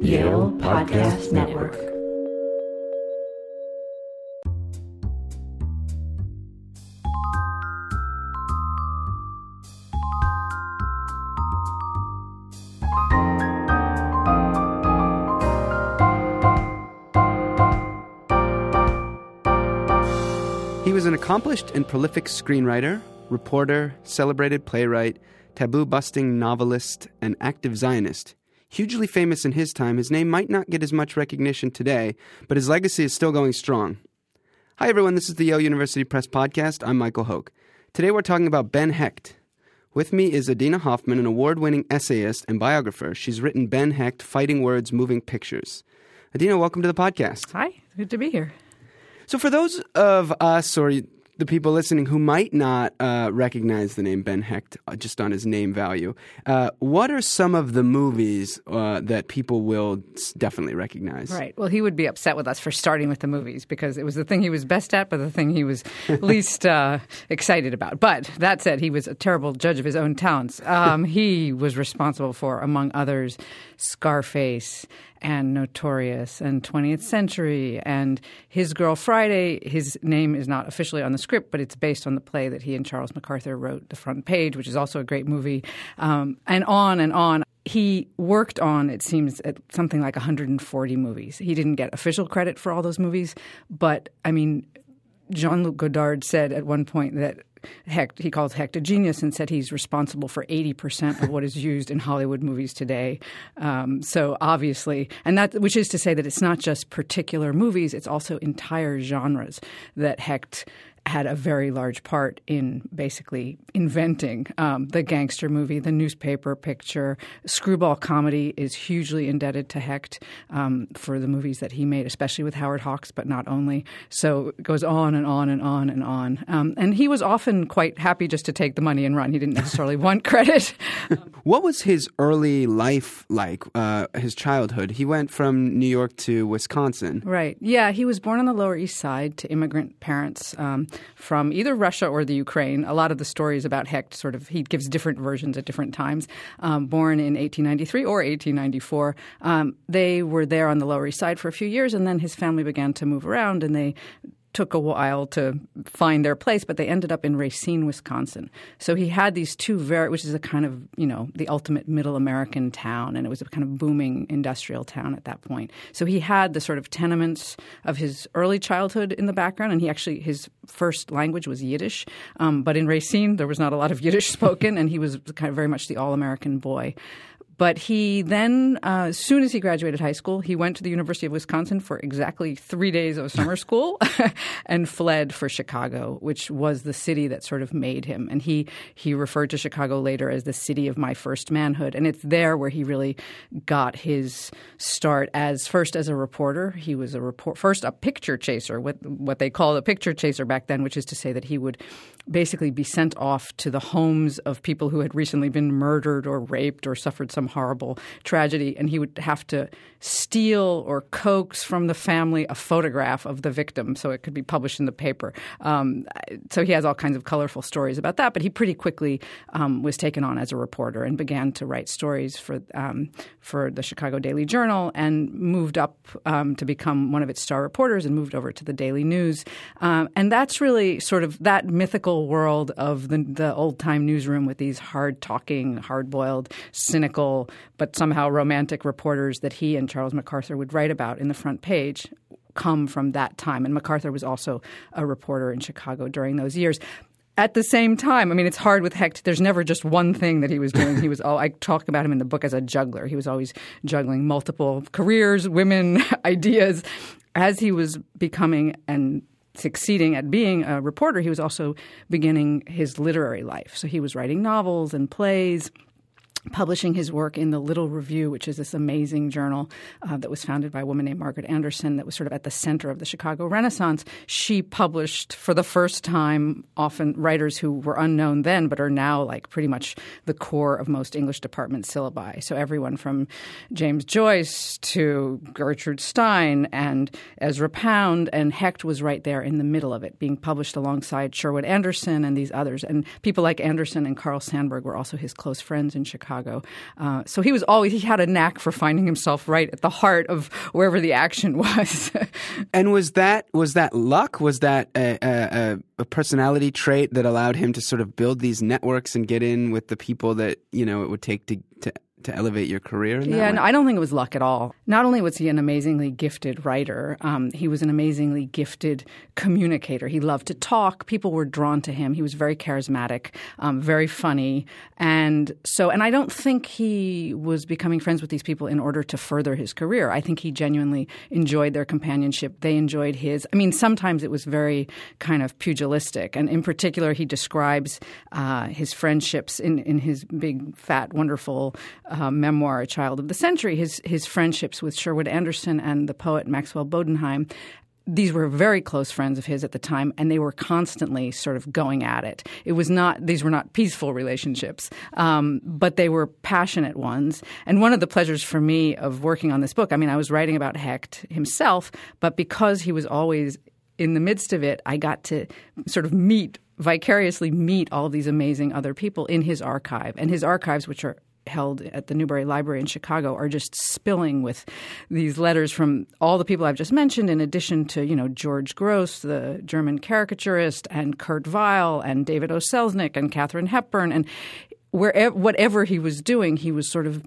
Yale Podcast Network. He was an accomplished and prolific screenwriter, reporter, celebrated playwright, taboo busting novelist, and active Zionist. Hugely famous in his time, his name might not get as much recognition today, but his legacy is still going strong. Hi, everyone. This is the Yale University Press Podcast. I'm Michael Hoke. Today we're talking about Ben Hecht. With me is Adina Hoffman, an award winning essayist and biographer. She's written Ben Hecht Fighting Words Moving Pictures. Adina, welcome to the podcast. Hi, good to be here. So, for those of us or the people listening who might not uh, recognize the name Ben Hecht uh, just on his name value, uh, what are some of the movies uh, that people will definitely recognize? Right. Well, he would be upset with us for starting with the movies because it was the thing he was best at, but the thing he was least uh, excited about. But that said, he was a terrible judge of his own talents. Um, he was responsible for, among others, Scarface and Notorious and 20th Century and His Girl Friday. His name is not officially on the script, but it's based on the play that he and Charles MacArthur wrote, The Front Page, which is also a great movie, um, and on and on. He worked on, it seems, at something like 140 movies. He didn't get official credit for all those movies, but I mean, Jean Luc Godard said at one point that Hecht, he calls Hecht a genius and said he's responsible for 80% of what is used in Hollywood movies today. Um, so obviously, and that, which is to say that it's not just particular movies, it's also entire genres that Hecht had a very large part in basically inventing um, the gangster movie, the newspaper picture. Screwball comedy is hugely indebted to Hecht um, for the movies that he made, especially with Howard Hawks, but not only. So it goes on and on and on and on. Um, and he was often quite happy just to take the money and run. He didn't necessarily want credit. what was his early life like, uh, his childhood? He went from New York to Wisconsin. Right. Yeah, he was born on the Lower East Side to immigrant parents. From either Russia or the Ukraine. A lot of the stories about Hecht sort of he gives different versions at different times. Um, born in 1893 or 1894, um, they were there on the Lower East Side for a few years, and then his family began to move around, and they took a while to find their place, but they ended up in Racine, Wisconsin. So he had these two very, which is a kind of, you know, the ultimate middle American town, and it was a kind of booming industrial town at that point. So he had the sort of tenements of his early childhood in the background, and he actually, his first language was Yiddish. Um, but in Racine, there was not a lot of Yiddish spoken, and he was kind of very much the all American boy. But he then, uh, as soon as he graduated high school, he went to the University of Wisconsin for exactly three days of summer school and fled for Chicago, which was the city that sort of made him. And he, he referred to Chicago later as the city of my first manhood. And it's there where he really got his start as first as a reporter. He was a report, first a picture chaser, what, what they called a picture chaser back then, which is to say that he would basically be sent off to the homes of people who had recently been murdered or raped or suffered some horrible tragedy, and he would have to steal or coax from the family a photograph of the victim so it could be published in the paper. Um, so he has all kinds of colorful stories about that, but he pretty quickly um, was taken on as a reporter and began to write stories for um, for the Chicago Daily Journal and moved up um, to become one of its star reporters and moved over to the Daily News. Um, and that's really sort of that mythical world of the, the old time newsroom with these hard talking, hard boiled, cynical, but somehow romantic reporters that he and Charles MacArthur would write about in the front page come from that time. And MacArthur was also a reporter in Chicago during those years. At the same time, I mean, it's hard with Hecht. There's never just one thing that he was doing. He was all, I talk about him in the book as a juggler. He was always juggling multiple careers, women, ideas. As he was becoming and succeeding at being a reporter, he was also beginning his literary life. So he was writing novels and plays publishing his work in the Little Review, which is this amazing journal uh, that was founded by a woman named Margaret Anderson that was sort of at the center of the Chicago Renaissance. She published for the first time often writers who were unknown then but are now like pretty much the core of most English department syllabi. So everyone from James Joyce to Gertrude Stein and Ezra Pound and Hecht was right there in the middle of it, being published alongside Sherwood Anderson and these others. And people like Anderson and Carl Sandburg were also his close friends in Chicago. Chicago. Uh, so he was always he had a knack for finding himself right at the heart of wherever the action was. and was that was that luck? Was that a, a, a personality trait that allowed him to sort of build these networks and get in with the people that you know it would take to to to elevate your career? yeah, no, I don't think it was luck at all. Not only was he an amazingly gifted writer, um, he was an amazingly gifted communicator. He loved to talk. People were drawn to him. He was very charismatic, um, very funny, and so. And I don't think he was becoming friends with these people in order to further his career. I think he genuinely enjoyed their companionship. They enjoyed his. I mean, sometimes it was very kind of pugilistic, and in particular, he describes uh, his friendships in in his big, fat, wonderful uh, memoir, A Child of the Century, his, his friendships with Sherwood Anderson and the poet Maxwell Bodenheim these were very close friends of his at the time, and they were constantly sort of going at it. It was not; these were not peaceful relationships, um, but they were passionate ones. And one of the pleasures for me of working on this book, I mean, I was writing about Hecht himself, but because he was always in the midst of it, I got to sort of meet vicariously meet all these amazing other people in his archive and his archives, which are held at the Newberry Library in Chicago are just spilling with these letters from all the people I've just mentioned, in addition to, you know, George Grosz, the German caricaturist, and Kurt Weill, and David O. Selznick, and Katharine Hepburn. And wherever, whatever he was doing, he was sort of,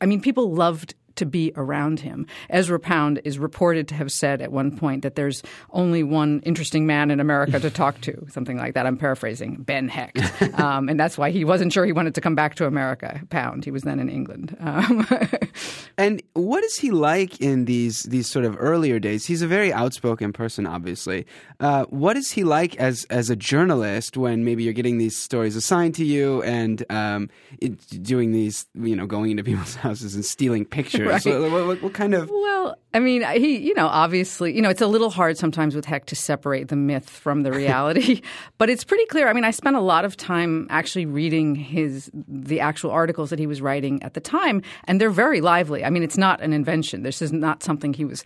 I mean, people loved to be around him. Ezra Pound is reported to have said at one point that there's only one interesting man in America to talk to, something like that. I'm paraphrasing Ben Hecht. Um, and that's why he wasn't sure he wanted to come back to America. Pound. He was then in England. Um, and what is he like in these these sort of earlier days? He's a very outspoken person, obviously. Uh, what is he like as as a journalist when maybe you're getting these stories assigned to you and um, it, doing these, you know, going into people's houses and stealing pictures? Right. What, what, what, kind of? Well, I mean, he, you know, obviously, you know, it's a little hard sometimes with Hecht to separate the myth from the reality, but it's pretty clear. I mean, I spent a lot of time actually reading his the actual articles that he was writing at the time, and they're very lively. I mean, it's not an invention. This is not something he was,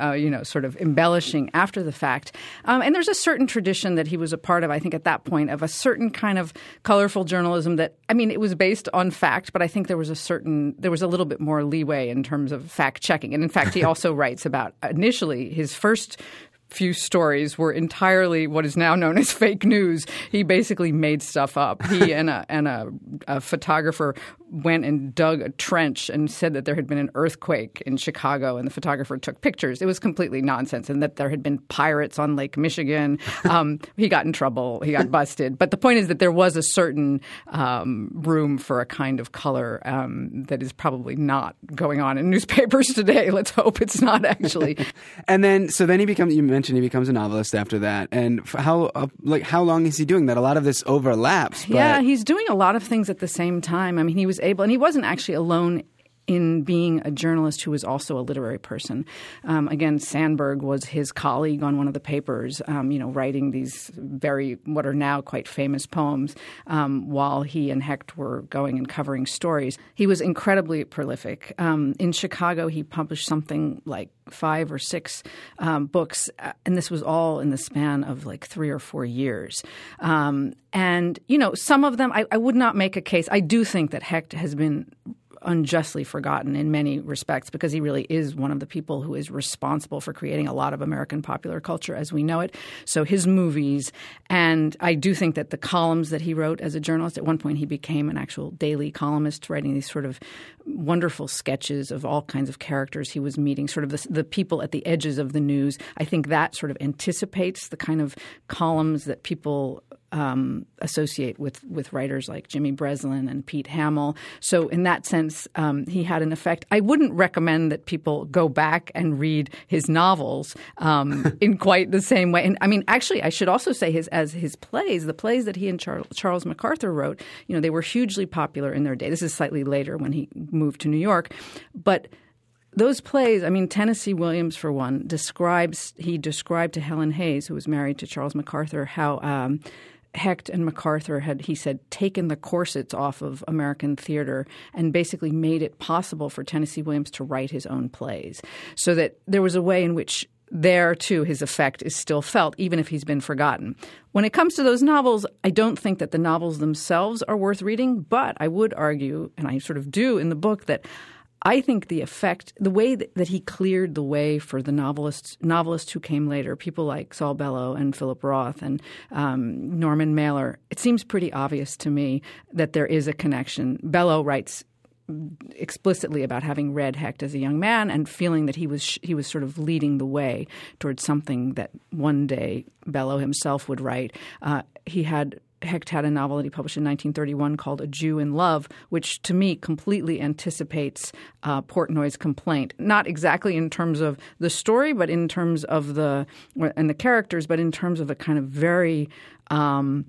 uh, you know, sort of embellishing after the fact. Um, and there's a certain tradition that he was a part of. I think at that point of a certain kind of colorful journalism that I mean, it was based on fact, but I think there was a certain there was a little bit more leeway in terms of fact checking. And in fact, he also writes about initially his first few stories were entirely what is now known as fake news. He basically made stuff up. He and a and a, a, photographer went and dug a trench and said that there had been an earthquake in Chicago, and the photographer took pictures. It was completely nonsense, and that there had been pirates on Lake Michigan. Um, he got in trouble. He got busted. But the point is that there was a certain um, room for a kind of color um, that is probably not going on in newspapers today. Let's hope it's not actually. and then, so then he becomes. You mentioned he becomes a novelist after that. And how uh, like how long is he doing that? A lot of this overlaps. But... Yeah, he's doing a lot of things at the same time. I mean, he was able, and he wasn't actually alone in being a journalist who was also a literary person. Um, again, Sandburg was his colleague on one of the papers, um, you know, writing these very, what are now quite famous poems um, while he and Hecht were going and covering stories. He was incredibly prolific. Um, in Chicago, he published something like five or six um, books, uh, and this was all in the span of like three or four years. Um, and, you know, some of them, I, I would not make a case. I do think that Hecht has been unjustly forgotten in many respects because he really is one of the people who is responsible for creating a lot of American popular culture as we know it. So his movies, and I do think that the columns that he wrote as a journalist, at one point he became an actual daily columnist, writing these sort of wonderful sketches of all kinds of characters he was meeting, sort of the, the people at the edges of the news. I think that sort of anticipates the kind of columns that people um, associate with with writers like Jimmy Breslin and Pete Hamill. So in that sense, um, he had an effect. I wouldn't recommend that people go back and read his novels um, in quite the same way. And I mean, actually, I should also say his as his plays, the plays that he and Char- Charles MacArthur wrote. You know, they were hugely popular in their day. This is slightly later when he moved to New York, but those plays, I mean, Tennessee Williams, for one, describes, he described to Helen Hayes, who was married to Charles MacArthur, how um, Hecht and MacArthur had, he said, taken the corsets off of American theater and basically made it possible for Tennessee Williams to write his own plays. So that there was a way in which there too his effect is still felt, even if he's been forgotten. When it comes to those novels, I don't think that the novels themselves are worth reading, but I would argue, and I sort of do in the book, that I think the effect, the way that, he cleared the way for the novelists, novelists who came later, people like Saul Bellow and Philip Roth and um, Norman Mailer, it seems pretty obvious to me that there is a connection. Bellow writes explicitly about having read Hecht as a young man and feeling that he was he was sort of leading the way towards something that one day Bellow himself would write. Uh, he had Hecht had a novel that he published in 1931 called A Jew in Love, which to me completely anticipates uh, Portnoy's complaint. Not exactly in terms of the story, but in terms of the and the characters, but in terms of a kind of very um,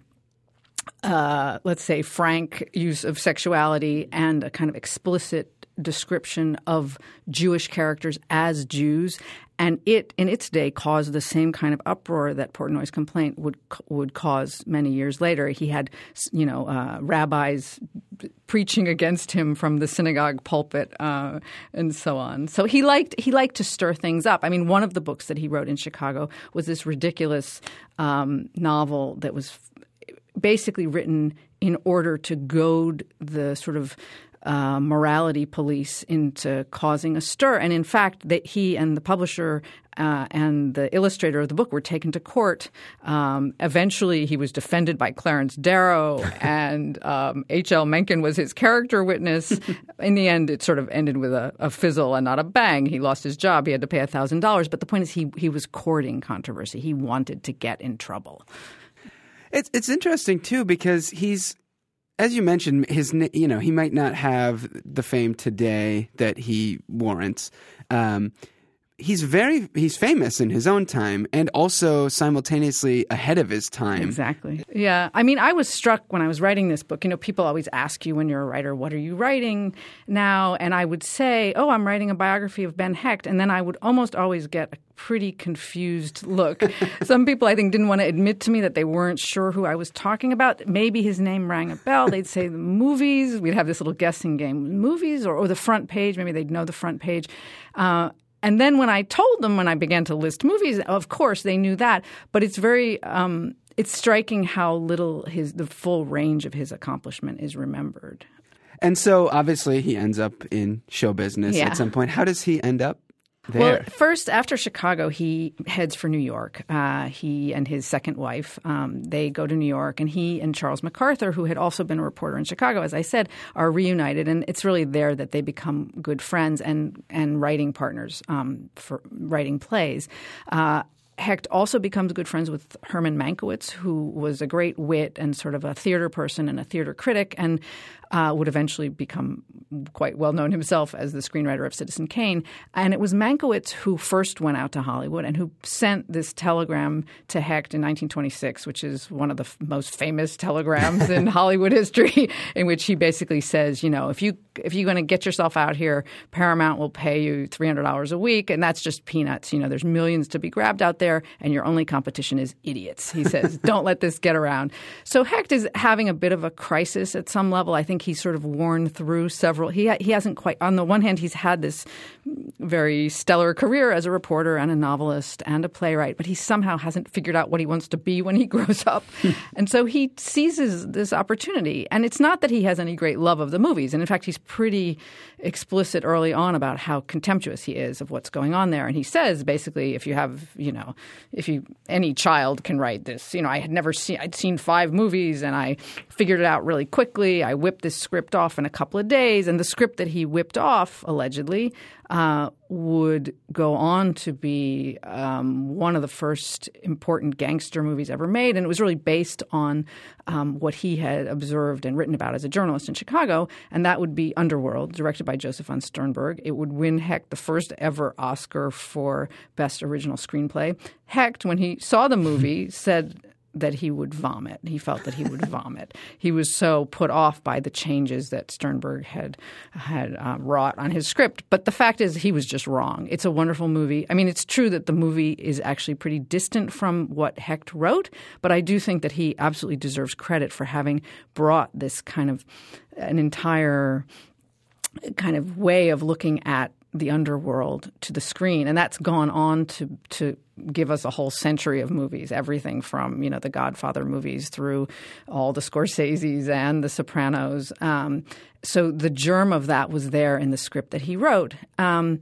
uh, let's say, frank use of sexuality and a kind of explicit description of Jewish characters as Jews, and it in its day caused the same kind of uproar that Portnoy's complaint would would cause many years later. He had, you know, uh, rabbis preaching against him from the synagogue pulpit uh, and so on. So he liked he liked to stir things up. I mean, one of the books that he wrote in Chicago was this ridiculous um, novel that was basically written in order to goad the sort of uh, morality police into causing a stir. And in fact, that he and the publisher uh, and the illustrator of the book were taken to court. Um, eventually, he was defended by Clarence Darrow, and H.L. Um, Mencken was his character witness. In the end, it sort of ended with a, a, fizzle and not a bang. He lost his job. He had to pay thousand dollars. But the point is, he he was courting controversy. He wanted to get in trouble. It's it's interesting too because he's as you mentioned his you know he might not have the fame today that he warrants. Um, he's very he's famous in his own time and also simultaneously ahead of his time. Exactly. Yeah. I mean, I was struck when I was writing this book. You know, people always ask you when you're a writer, what are you writing now? And I would say, "Oh, I'm writing a biography of Ben Hecht." And then I would almost always get a pretty confused look. Some people I think didn't want to admit to me that they weren't sure who I was talking about. Maybe his name rang a bell. They'd say the movies. We'd have this little guessing game, movies or, or the front page. Maybe they'd know the front page. Uh, and then when I told them, when I began to list movies, of course they knew that. But it's very, um, it's striking how little his the full range of his accomplishment is remembered. And so obviously he ends up in show business yeah. at some point. How does he end up there. Well, first after Chicago, he heads for New York. Uh, he and his second wife um, they go to New York, and he and Charles MacArthur, who had also been a reporter in Chicago, as I said, are reunited, and it's really there that they become good friends and and writing partners um, for writing plays. Uh, Hecht also becomes good friends with Herman Mankiewicz, who was a great wit and sort of a theater person and a theater critic, and uh, would eventually become quite well known himself as the screenwriter of Citizen Kane. And it was Mankiewicz who first went out to Hollywood and who sent this telegram to Hecht in 1926, which is one of the f- most famous telegrams in Hollywood history, in which he basically says, you know, if you if you're going to get yourself out here, Paramount will pay you $300 a week, and that's just peanuts. You know, there's millions to be grabbed out there, and your only competition is idiots. He says, don't let this get around. So Hecht is having a bit of a crisis at some level. I think he's sort of worn through several. He he hasn't quite. On the one hand, he's had this very stellar career as a reporter and a novelist and a playwright, but he somehow hasn't figured out what he wants to be when he grows up, hmm. and so he seizes this opportunity. And it's not that he has any great love of the movies, and in fact, he's pretty explicit early on about how contemptuous he is of what's going on there. And he says basically, if you have, you know, if you any child can write this, you know, I had never seen, I'd seen five movies, and I figured it out really quickly. I whipped this script off in a couple of days, and the script that he whipped off, allegedly, uh, would go on to be um, one of the first important gangster movies ever made. And it was really based on um, what he had observed and written about as a journalist in Chicago. And that would be Underworld, directed by Joseph von Sternberg. It would win Hecht the first ever Oscar for Best Original Screenplay. Hecht, when he saw the movie, said, that he would vomit. He felt that he would vomit. He was so put off by the changes that Sternberg had had uh, wrought on his script. But the fact is, he was just wrong. It's a wonderful movie. I mean, it's true that the movie is actually pretty distant from what Hecht wrote, but I do think that he absolutely deserves credit for having brought this kind of an entire kind of way of looking at the underworld to the screen, and that's gone on to to give us a whole century of movies, everything from you know the Godfather movies through all the Scorsese's and the Sopranos. Um, so the germ of that was there in the script that he wrote, um,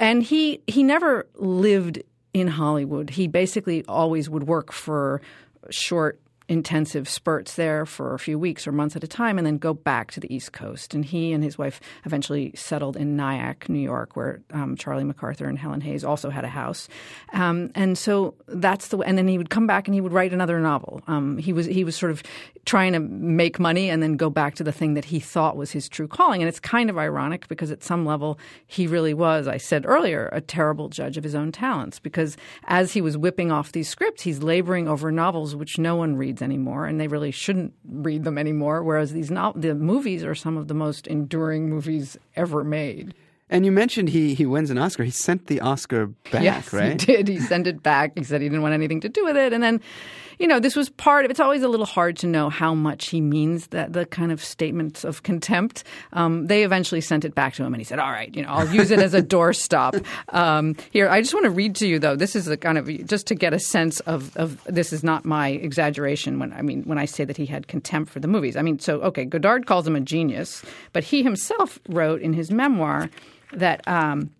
and he he never lived in Hollywood. He basically always would work for short intensive spurts there for a few weeks or months at a time and then go back to the East Coast. And he and his wife eventually settled in Nyack, New York, where um, Charlie MacArthur and Helen Hayes also had a house. Um, and so that's the way. and then he would come back and he would write another novel. Um, he was he was sort of trying to make money and then go back to the thing that he thought was his true calling. And it's kind of ironic because at some level he really was, I said earlier, a terrible judge of his own talents because as he was whipping off these scripts, he's laboring over novels which no one reads anymore, and they really shouldn't read them anymore. Whereas these no- the movies are some of the most enduring movies ever made. And you mentioned he he wins an Oscar. He sent the Oscar back, yes, right? he did. He sent it back. He said he didn't want anything to do with it. And then, you know, this was part of. It's always a little hard to know how much he means that the kind of statements of contempt. Um, they eventually sent it back to him, and he said, "All right, you know, I'll use it as a doorstop." Um, here, I just want to read to you though. This is a kind of just to get a sense of of this is not my exaggeration when I mean when I say that he had contempt for the movies. I mean, so okay, Godard calls him a genius, but he himself wrote in his memoir that. Um,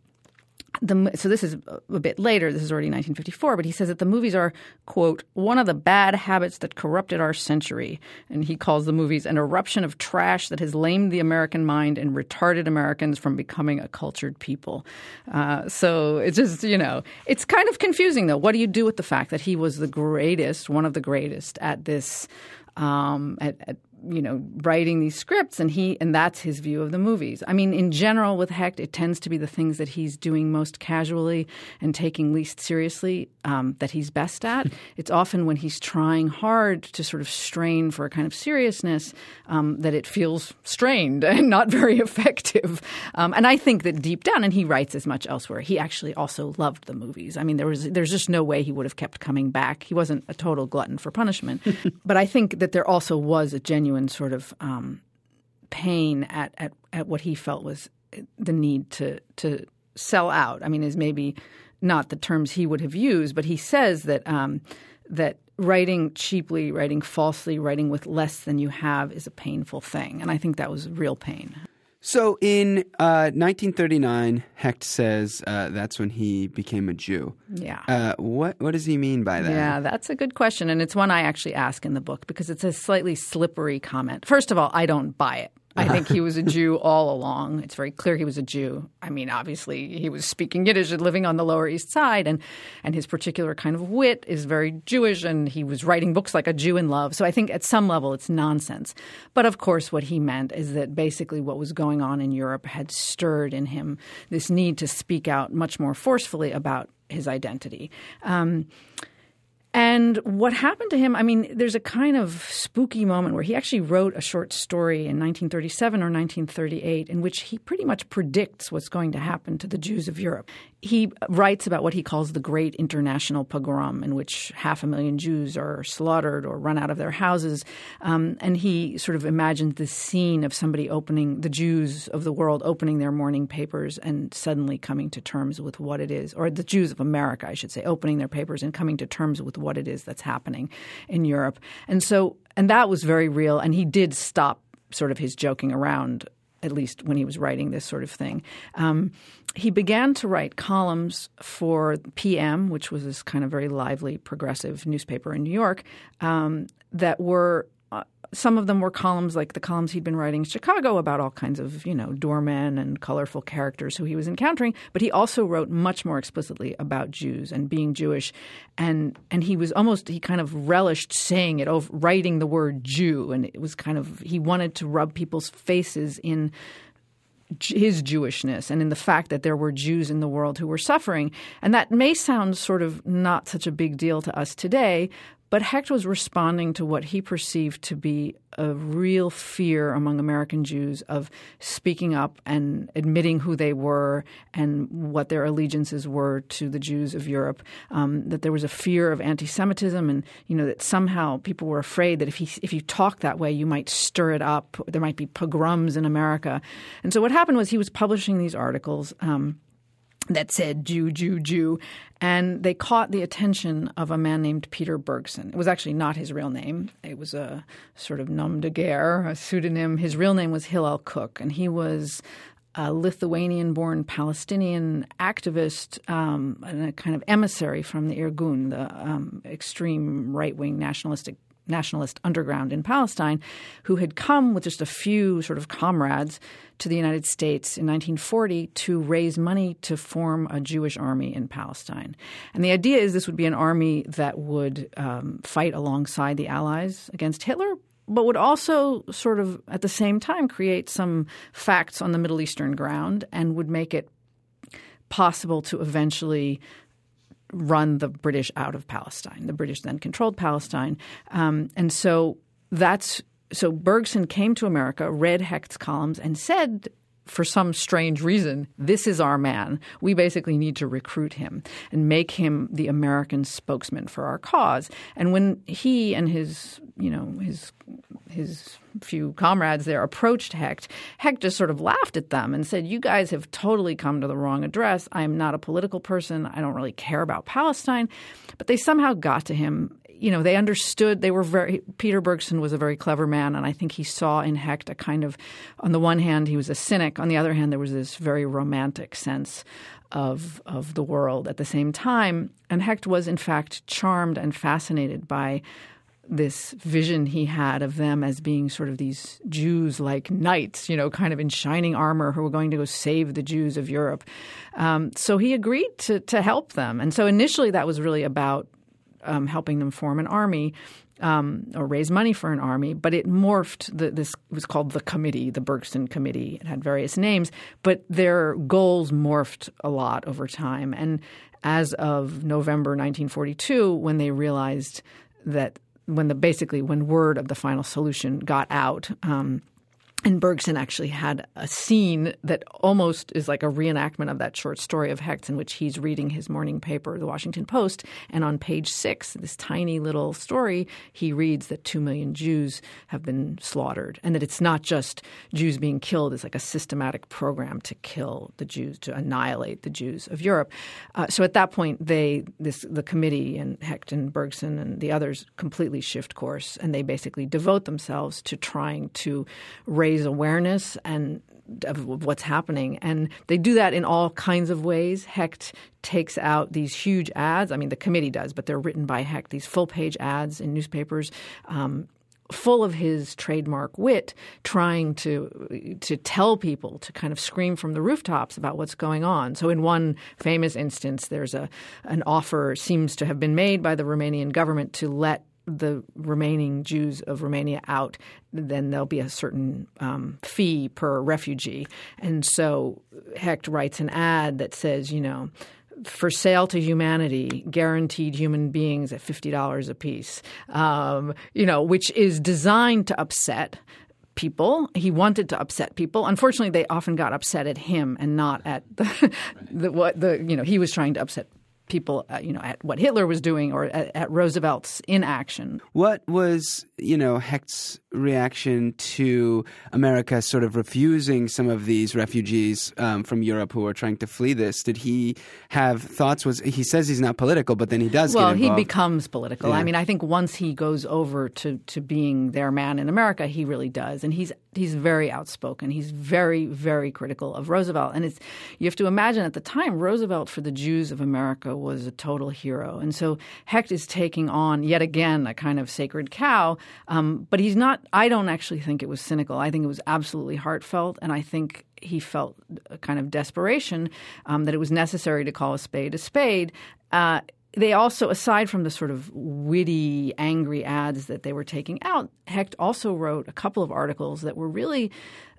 the, so this is a bit later. This is already 1954, but he says that the movies are quote one of the bad habits that corrupted our century, and he calls the movies an eruption of trash that has lamed the American mind and retarded Americans from becoming a cultured people. Uh, so it's just you know it's kind of confusing though. What do you do with the fact that he was the greatest, one of the greatest at this? Um, at, at you know writing these scripts and he and that's his view of the movies. I mean in general with hecht it tends to be the things that he's doing most casually and taking least seriously um, that he's best at. It's often when he's trying hard to sort of strain for a kind of seriousness um, that it feels strained and not very effective. Um, and i think that deep down and he writes as much elsewhere he actually also loved the movies. I mean there was there's just no way he would have kept coming back. He wasn't a total glutton for punishment. But i think that there also was a genuine genuine sort of um, pain at, at, at what he felt was the need to to sell out. I mean, is maybe not the terms he would have used, but he says that um, that writing cheaply, writing falsely, writing with less than you have is a painful thing, and I think that was real pain. So in uh, 1939, Hecht says uh, that's when he became a Jew. Yeah. Uh, what what does he mean by that? Yeah, that's a good question, and it's one I actually ask in the book because it's a slightly slippery comment. First of all, I don't buy it. I think he was a Jew all along. It's very clear he was a Jew. I mean, obviously, he was speaking Yiddish and living on the Lower East Side, and, and his particular kind of wit is very Jewish, and he was writing books like A Jew in Love. So I think at some level it's nonsense. But of course, what he meant is that basically what was going on in Europe had stirred in him this need to speak out much more forcefully about his identity. Um, and what happened to him, I mean, there's a kind of spooky moment where he actually wrote a short story in 1937 or 1938 in which he pretty much predicts what's going to happen to the Jews of Europe. He writes about what he calls the Great International Pogrom, in which half a million Jews are slaughtered or run out of their houses. Um, and he sort of imagines this scene of somebody opening, the Jews of the world opening their morning papers and suddenly coming to terms with what it is, or the Jews of America, I should say, opening their papers and coming to terms with what it is that's happening in Europe. And so, and that was very real. And he did stop sort of his joking around, at least when he was writing this sort of thing. Um, he began to write columns for PM, which was this kind of very lively, progressive newspaper in New York, um, that were some of them were columns like the columns he'd been writing in Chicago about all kinds of, you know, doormen and colorful characters who he was encountering. But he also wrote much more explicitly about Jews and being Jewish. And and he was almost he kind of relished saying it, over, writing the word Jew. And it was kind of he wanted to rub people's faces in his Jewishness and in the fact that there were Jews in the world who were suffering. And that may sound sort of not such a big deal to us today, but Hecht was responding to what he perceived to be a real fear among American Jews of speaking up and admitting who they were and what their allegiances were to the Jews of Europe. Um, that there was a fear of anti-Semitism, and you know that somehow people were afraid that if he if you talk that way, you might stir it up. There might be pogroms in America. And so what happened was he was publishing these articles. Um, that said Jew, Jew, Jew. And they caught the attention of a man named Peter Bergson. It was actually not his real name. It was a sort of nom de guerre, a pseudonym. His real name was Hillel Kook, and he was a Lithuanian born Palestinian activist um, and a kind of emissary from the Irgun, the um, extreme right wing nationalistic nationalist underground in Palestine, who had come with just a few sort of comrades to the United States in 1940 to raise money to form a Jewish army in Palestine. And the idea is this would be an army that would um, fight alongside the Allies against Hitler, but would also sort of at the same time create some facts on the Middle Eastern ground and would make it possible to eventually run the British out of Palestine. The British then controlled Palestine, um, and so that's so Bergson came to America, read Hecht's columns, and said for some strange reason, this is our man. We basically need to recruit him and make him the American spokesman for our cause. And when he and his, you know, his his few comrades there approached Hecht, Hecht just sort of laughed at them and said, "You guys have totally come to the wrong address. I am not a political person. I don't really care about Palestine." But they somehow got to him you know, they understood. They were very. Peter Bergson was a very clever man, and I think he saw in Hecht a kind of, on the one hand, he was a cynic. On the other hand, there was this very romantic sense of of the world at the same time. And Hecht was, in fact, charmed and fascinated by this vision he had of them as being sort of these Jews like knights, you know, kind of in shining armor who were going to go save the Jews of Europe. Um, so he agreed to, to help them. And so initially that was really about um, helping them form an army. Um, or raise money for an army, but it morphed. The, this was called the committee, the Bergson Committee. It had various names, but their goals morphed a lot over time. And as of November 1942, when they realized that when the basically when word of the final solution got out. Um, and Bergson actually had a scene that almost is like a reenactment of that short story of Hecht, in which he's reading his morning paper, the Washington Post, and on page six, this tiny little story, he reads that two million Jews have been slaughtered, and that it's not just Jews being killed; it's like a systematic program to kill the Jews, to annihilate the Jews of Europe. Uh, so at that point, they, this, the committee and Hecht and Bergson and the others, completely shift course, and they basically devote themselves to trying to raise awareness and of what's happening. And they do that in all kinds of ways. Hecht takes out these huge ads. I mean, the committee does, but they're written by Hecht, these full page ads in newspapers. Um, full of his trademark wit trying to to tell people to kind of scream from the rooftops about what's going on so in one famous instance there's a an offer seems to have been made by the Romanian government to let the remaining Jews of Romania out, then there'll be a certain um, fee per refugee. And so Hecht writes an ad that says, you know, for sale to humanity, guaranteed human beings at fifty dollars a piece. Um, you know, which is designed to upset people. He wanted to upset people. Unfortunately, they often got upset at him and not at the, the what the you know he was trying to upset people, uh, you know, at what Hitler was doing or at, at, Roosevelt's inaction. What was, you know, Hecht's reaction to America sort of refusing some of these refugees um, from Europe who are trying to flee this? Did he have thoughts? Was he says he's not political, but then he does. Well, he becomes political. Yeah. I mean, I think once he goes over to to being their man in America, he really does, and he's he's very outspoken. He's very very critical of Roosevelt, and it's you have to imagine at the time Roosevelt for the Jews of America was a total hero, and so Hecht is taking on yet again a kind of sacred cow, um, but he's not I don't actually think it was cynical. I think it was absolutely heartfelt, and I think he felt a kind of desperation um, that it was necessary to call a spade a spade. Uh, they also, aside from the sort of witty, angry ads that they were taking out, Hecht also wrote a couple of articles that were really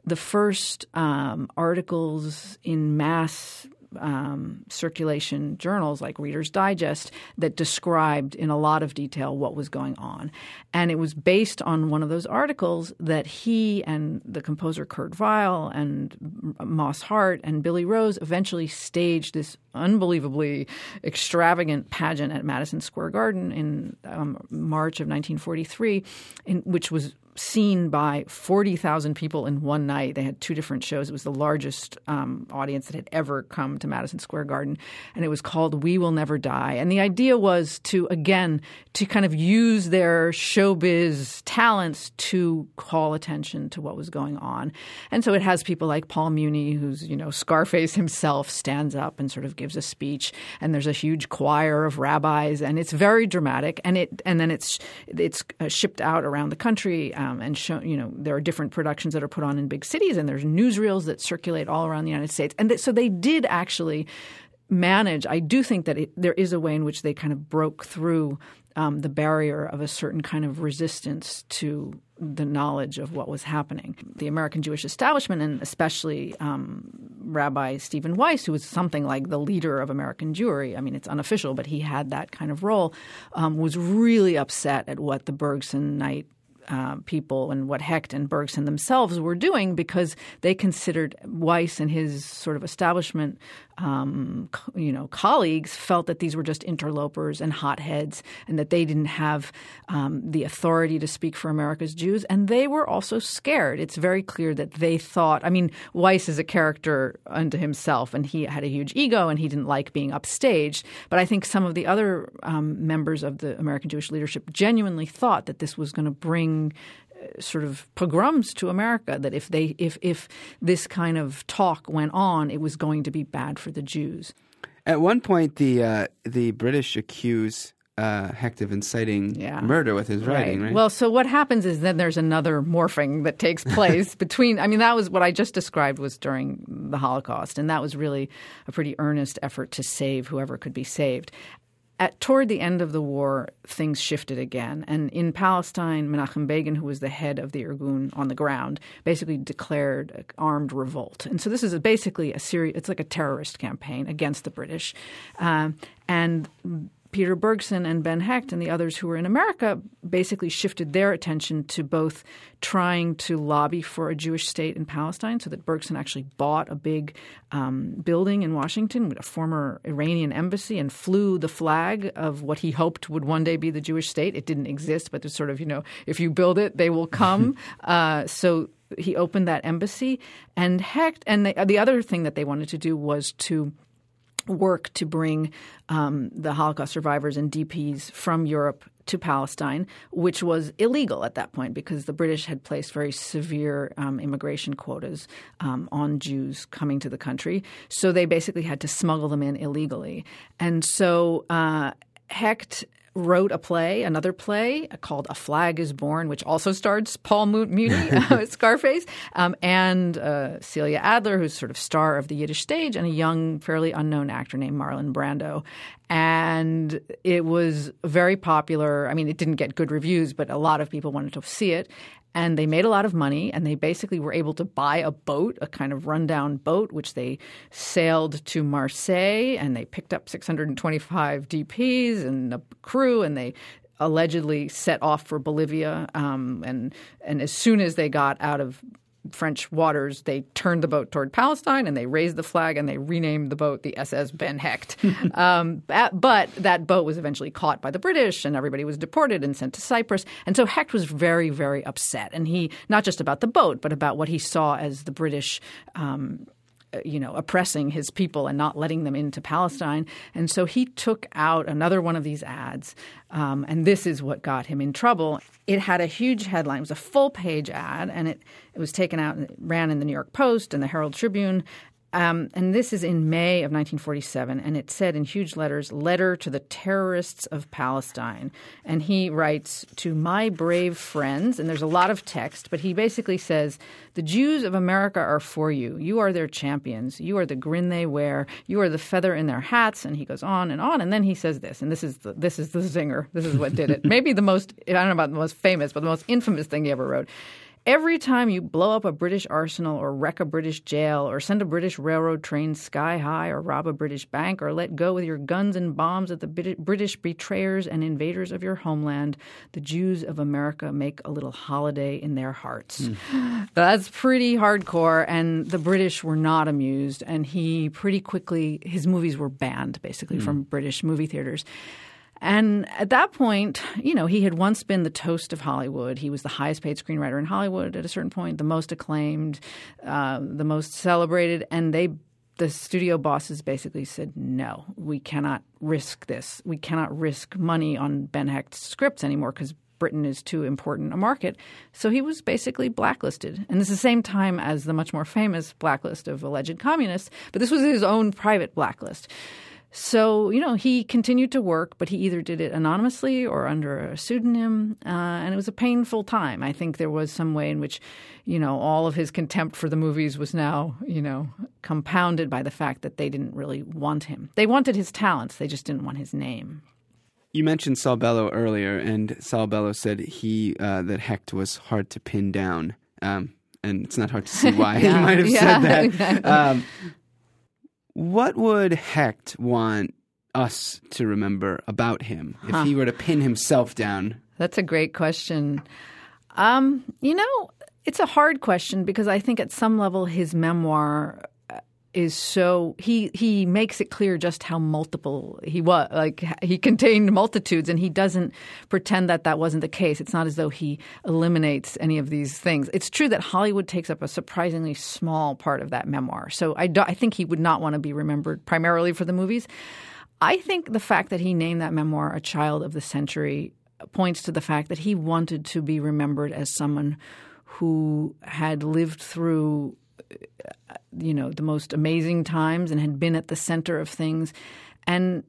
the first um, articles in mass um, circulation journals like Reader's Digest that described in a lot of detail what was going on. And it was based on one of those articles that he and the composer Kurt Weill and Moss Hart and Billy Rose eventually staged this unbelievably extravagant pageant at Madison Square Garden in um, March of 1943, in, which was seen by 40,000 people in one night. They had two different shows. It was the largest um, audience that had ever come to Madison Square Garden, and it was called We Will Never Die. And the idea was to, again, to kind of use their showbiz talents to call attention to what was going on. And so it has people like Paul Muni, who's, you know, Scarface himself, stands up and sort of gives a speech, and there's a huge choir of rabbis, and it's very dramatic. And it and then it's it's uh, shipped out around the country. Um, um, and show, you know there are different productions that are put on in big cities, and there's newsreels that circulate all around the United States, and th- so they did actually manage. I do think that it, there is a way in which they kind of broke through um, the barrier of a certain kind of resistance to the knowledge of what was happening. The American Jewish establishment, and especially um, Rabbi Stephen Wise, who was something like the leader of American Jewry, I mean, it's unofficial, but he had that kind of role, um, was really upset at what the Bergsonite uh, people and what Hecht and Bergson themselves were doing because they considered Wise and his sort of establishment um, you know, colleagues felt that these were just interlopers and hotheads, and that they didn't have um, the authority to speak for America's Jews, and they were also scared. It's very clear that they thought. I mean, Wise is a character unto himself, and he had a huge ego, and he didn't like being upstaged. But I think some of the other um, members of the American Jewish leadership genuinely thought that this was going to bring sort of pogroms to America that if they if if this kind of talk went on, it was going to be bad for the Jews. At one point, the uh, the British accuse uh, Hecht of inciting yeah. murder with his writing, right. right? Well, so what happens is then there's another morphing that takes place between. I mean, that was what I just described was during the Holocaust, and that was really a pretty earnest effort to save whoever could be saved at toward the end of the war, things shifted again, and in Palestine, Menachem Begin, who was the head of the Irgun on the ground, basically declared armed revolt. And so this is a, basically a series. It's like a terrorist campaign against the British, um, and Peter Bergson and Ben Hecht and the others who were in America basically shifted their attention to both trying to lobby for a Jewish state in Palestine, so that Bergson actually bought a big um, building in Washington with a former Iranian embassy and flew the flag of what he hoped would one day be the Jewish state. It didn't exist, but it's sort of, you know, if you build it, they will come. uh, so he opened that embassy. And Hecht, and the, the other thing that they wanted to do was to work to bring um, the Holocaust survivors and DPs from Europe to Palestine, which was illegal at that point because the British had placed very severe um, immigration quotas um, on Jews coming to the country. So they basically had to smuggle them in illegally. And so uh, Hecht wrote a play, another play called A Flag is Born, which also stars Paul Muni, uh, Scarface, um, and uh, Celia Adler, who's sort of star of the Yiddish stage, and a young, fairly unknown actor named Marlon Brando. And it was very popular. I mean, it didn't get good reviews, but a lot of people wanted to see it and they made a lot of money and they basically were able to buy a boat, a kind of rundown boat, which they sailed to Marseille and they picked up 625 DPs and a crew and they allegedly set off for Bolivia. Um, and and as soon as they got out of French waters, they turned the boat toward Palestine and they raised the flag and they renamed the boat the SS Ben Hecht. um, but that boat was eventually caught by the British and everybody was deported and sent to Cyprus. And so Hecht was very, very upset. And he, not just about the boat, but about what he saw as the British. Um, you know, oppressing his people and not letting them into Palestine. And so he took out another one of these ads, um, and this is what got him in trouble. It had a huge headline. It was a full page ad, and it, it was taken out and ran in the New York Post and the Herald Tribune. Um, and this is in May of 1947, and it said in huge letters, Letter to the Terrorists of Palestine. And he writes, To my brave friends, and there's a lot of text, but he basically says, The Jews of America are for you. You are their champions. You are the grin they wear. You are the feather in their hats. And he goes on and on. And then he says this, and this is the, this is the zinger. This is what did it. Maybe the most, I don't know about the most famous, but the most infamous thing he ever wrote. Every time you blow up a British arsenal or wreck a British jail or send a British railroad train sky high or rob a British bank or let go with your guns and bombs at the British betrayers and invaders of your homeland, the Jews of America make a little holiday in their hearts. Mm. That's pretty hardcore, and the British were not amused, and he pretty quickly, his movies were banned basically mm. from British movie theaters. And at that point, you know, he had once been the toast of Hollywood. He was the highest paid screenwriter in Hollywood at a certain point, the most acclaimed, uh, the most celebrated. And they, the studio bosses basically said, no, we cannot risk this. We cannot risk money on Ben Hecht's scripts anymore because Britain is too important a market. So he was basically blacklisted. And is the same time as the much more famous blacklist of alleged communists, but this was his own private blacklist. So, you know, he continued to work, but he either did it anonymously or under a pseudonym. Uh, and it was a painful time. I think there was some way in which, you know, all of his contempt for the movies was now, you know, compounded by the fact that they didn't really want him. They wanted his talents, they just didn't want his name. You mentioned Saul Bellow earlier, and Saul Bellow said he uh, that Hecht was hard to pin down. Um, and it's not hard to see why yeah, he might have yeah, said that. Um, what would Hecht want us to remember about him if huh. he were to pin himself down? That's a great question. Um, you know, it's a hard question because I think at some level his memoir is so he he makes it clear just how multiple he was like he contained multitudes and he doesn't pretend that that wasn't the case. It's not as though he eliminates any of these things. It's true that hollywood takes up a surprisingly small part of that memoir. So i, do, I think he would not want to be remembered primarily for the movies. I think the fact that he named that memoir a child of the century points to the fact that he wanted to be remembered as someone who had lived through you know, the most amazing times and had been at the center of things. And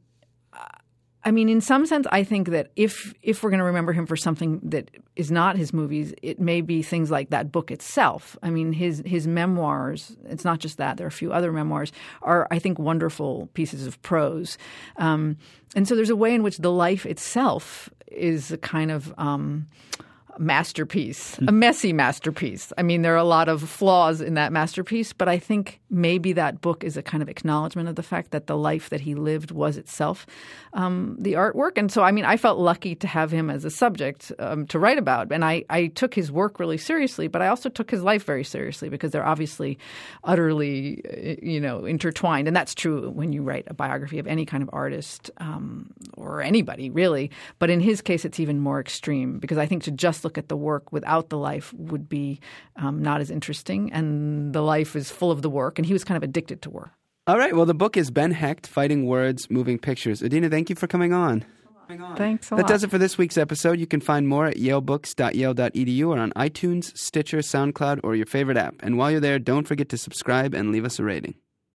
I mean, in some sense, I think that if if we're going to remember him for something that is not his movies, it may be things like that book itself. I mean, his his memoirs. It's not just that. There are a few other memoirs are, I think, wonderful pieces of prose. Um, and so there's a way in which the life itself is a kind of um, masterpiece, a messy masterpiece. I mean, there are a lot of flaws in that masterpiece, but I think maybe that book is a kind of acknowledgement of the fact that the life that he lived was itself um, the artwork. And so, I mean, I felt lucky to have him as a subject um, to write about. And I, I took his work really seriously, but I also took his life very seriously because they're obviously utterly, uh, you know, intertwined. And that's true when you write a biography of any kind of artist um, or anybody, really. But in his case, it's even more extreme because I think to just look at the work without the life would be um, not as interesting. And the life is full of the work, and he was kind of addicted to work. All right. Well, the book is Ben Hecht, Fighting Words, Moving Pictures. Adina, thank you for coming on. Thanks a that lot. does it for this week's episode. You can find more at yalebooks.yale.edu or on iTunes, Stitcher, SoundCloud, or your favorite app. And while you're there, don't forget to subscribe and leave us a rating.